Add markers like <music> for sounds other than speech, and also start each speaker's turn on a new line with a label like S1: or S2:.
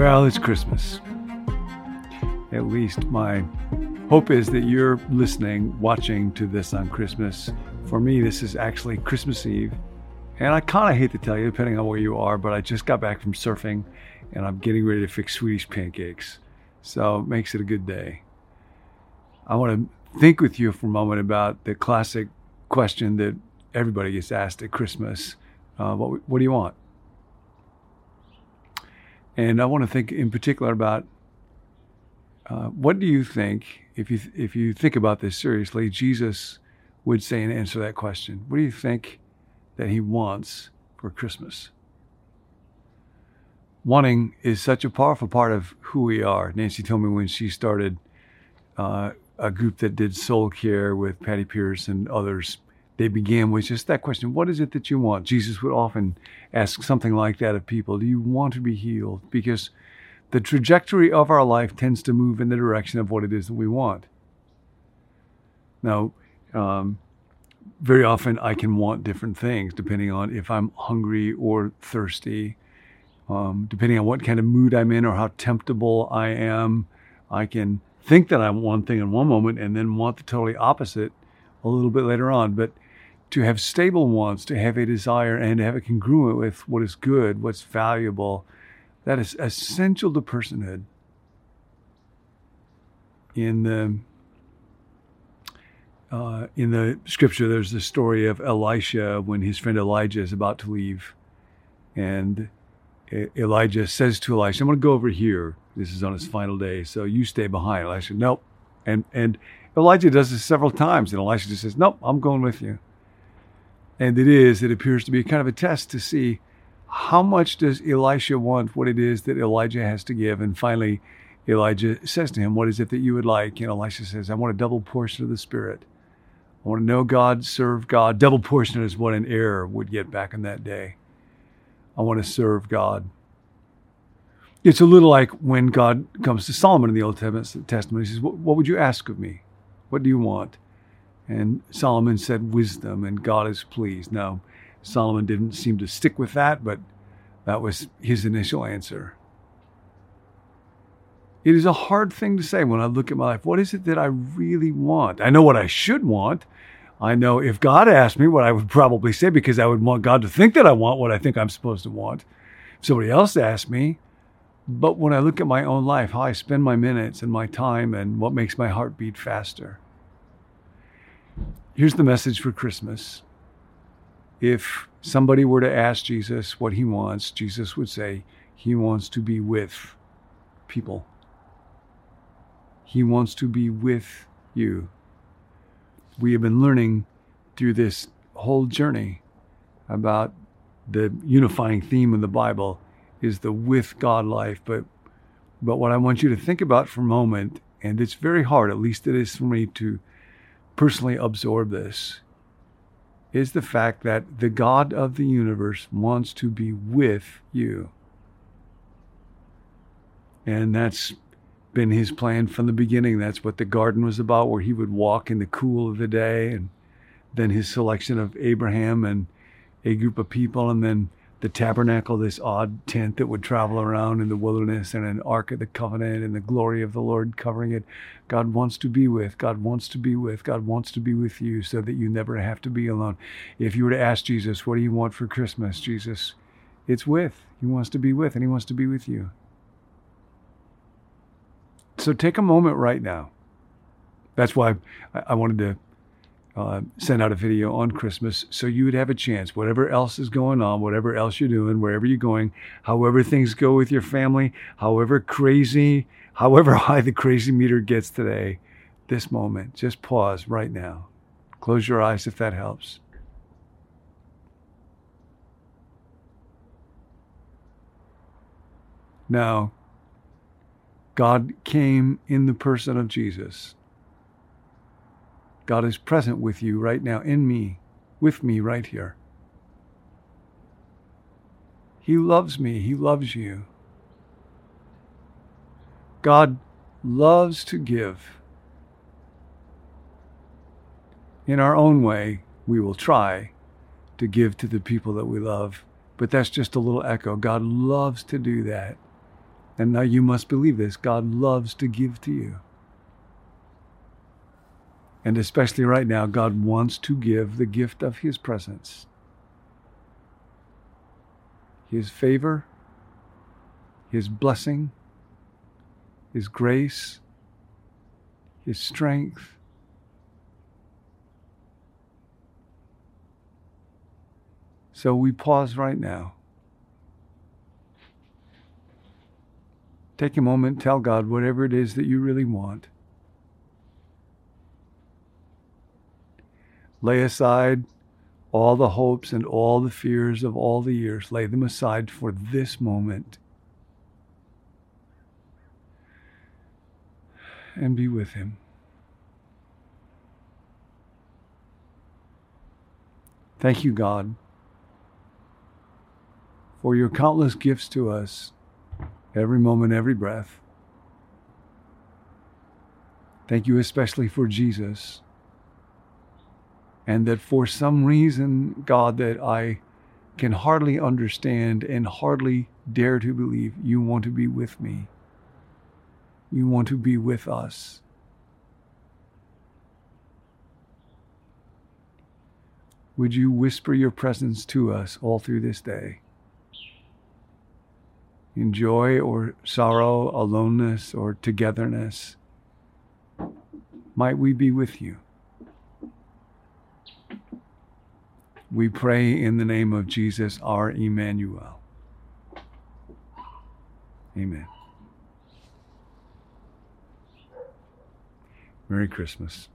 S1: Well, it's Christmas. At least my hope is that you're listening, watching to this on Christmas. For me, this is actually Christmas Eve. And I kind of hate to tell you, depending on where you are, but I just got back from surfing and I'm getting ready to fix Swedish pancakes. So it makes it a good day. I want to think with you for a moment about the classic question that everybody gets asked at Christmas uh, what, what do you want? And I want to think in particular about uh, what do you think, if you, if you think about this seriously, Jesus would say and answer that question. What do you think that he wants for Christmas? Wanting is such a powerful part of who we are. Nancy told me when she started uh, a group that did soul care with Patty Pierce and others they began with just that question What is it that you want? Jesus would often ask something like that of people Do you want to be healed? Because the trajectory of our life tends to move in the direction of what it is that we want. Now, um, very often I can want different things depending on if I'm hungry or thirsty, um, depending on what kind of mood I'm in or how temptable I am. I can think that I want one thing in one moment and then want the totally opposite a little bit later on. But to have stable wants, to have a desire, and to have it congruent with what is good, what's valuable, that is essential to personhood. In the uh, in the scripture, there's the story of Elisha when his friend Elijah is about to leave, and Elijah says to Elisha, "I'm going to go over here. This is on his final day, so you stay behind." Elisha, "Nope," and and Elijah does this several times, and Elisha just says, "Nope, I'm going with you." And it is, it appears to be kind of a test to see how much does Elisha want what it is that Elijah has to give. And finally, Elijah says to him, What is it that you would like? And Elisha says, I want a double portion of the Spirit. I want to know God, serve God. Double portion is what an heir would get back in that day. I want to serve God. It's a little like when God comes to Solomon in the Old Testament. He says, What would you ask of me? What do you want? And Solomon said wisdom, and God is pleased. Now, Solomon didn't seem to stick with that, but that was his initial answer. It is a hard thing to say when I look at my life. What is it that I really want? I know what I should want. I know if God asked me what I would probably say because I would want God to think that I want what I think I'm supposed to want. If somebody else asked me, but when I look at my own life, how I spend my minutes and my time and what makes my heart beat faster, Here's the message for Christmas. If somebody were to ask Jesus what he wants, Jesus would say he wants to be with people. He wants to be with you. We have been learning through this whole journey about the unifying theme of the Bible is the with God life. But but what I want you to think about for a moment, and it's very hard, at least it is for me to personally absorb this is the fact that the God of the universe wants to be with you. And that's been his plan from the beginning. That's what the garden was about, where he would walk in the cool of the day, and then his selection of Abraham and a group of people, and then the tabernacle, this odd tent that would travel around in the wilderness, and an ark of the covenant, and the glory of the Lord covering it. God wants to be with, God wants to be with, God wants to be with you so that you never have to be alone. If you were to ask Jesus, What do you want for Christmas? Jesus, it's with. He wants to be with, and He wants to be with you. So take a moment right now. That's why I wanted to uh, send out a video on Christmas so you would have a chance, whatever else is going on, whatever else you're doing, wherever you're going, however things go with your family, however crazy, however <laughs> high the crazy meter gets today, this moment, just pause right now. Close your eyes if that helps. Now, God came in the person of Jesus God is present with you right now, in me, with me right here. He loves me. He loves you. God loves to give. In our own way, we will try to give to the people that we love, but that's just a little echo. God loves to do that. And now you must believe this God loves to give to you. And especially right now, God wants to give the gift of His presence, His favor, His blessing, His grace, His strength. So we pause right now. Take a moment, tell God whatever it is that you really want. Lay aside all the hopes and all the fears of all the years. Lay them aside for this moment. And be with Him. Thank you, God, for your countless gifts to us every moment, every breath. Thank you especially for Jesus and that for some reason, God, that I can hardly understand and hardly dare to believe, you want to be with me. You want to be with us. Would you whisper your presence to us all through this day? In joy or sorrow, aloneness or togetherness, might we be with you. We pray in the name of Jesus, our Emmanuel. Amen. Merry Christmas.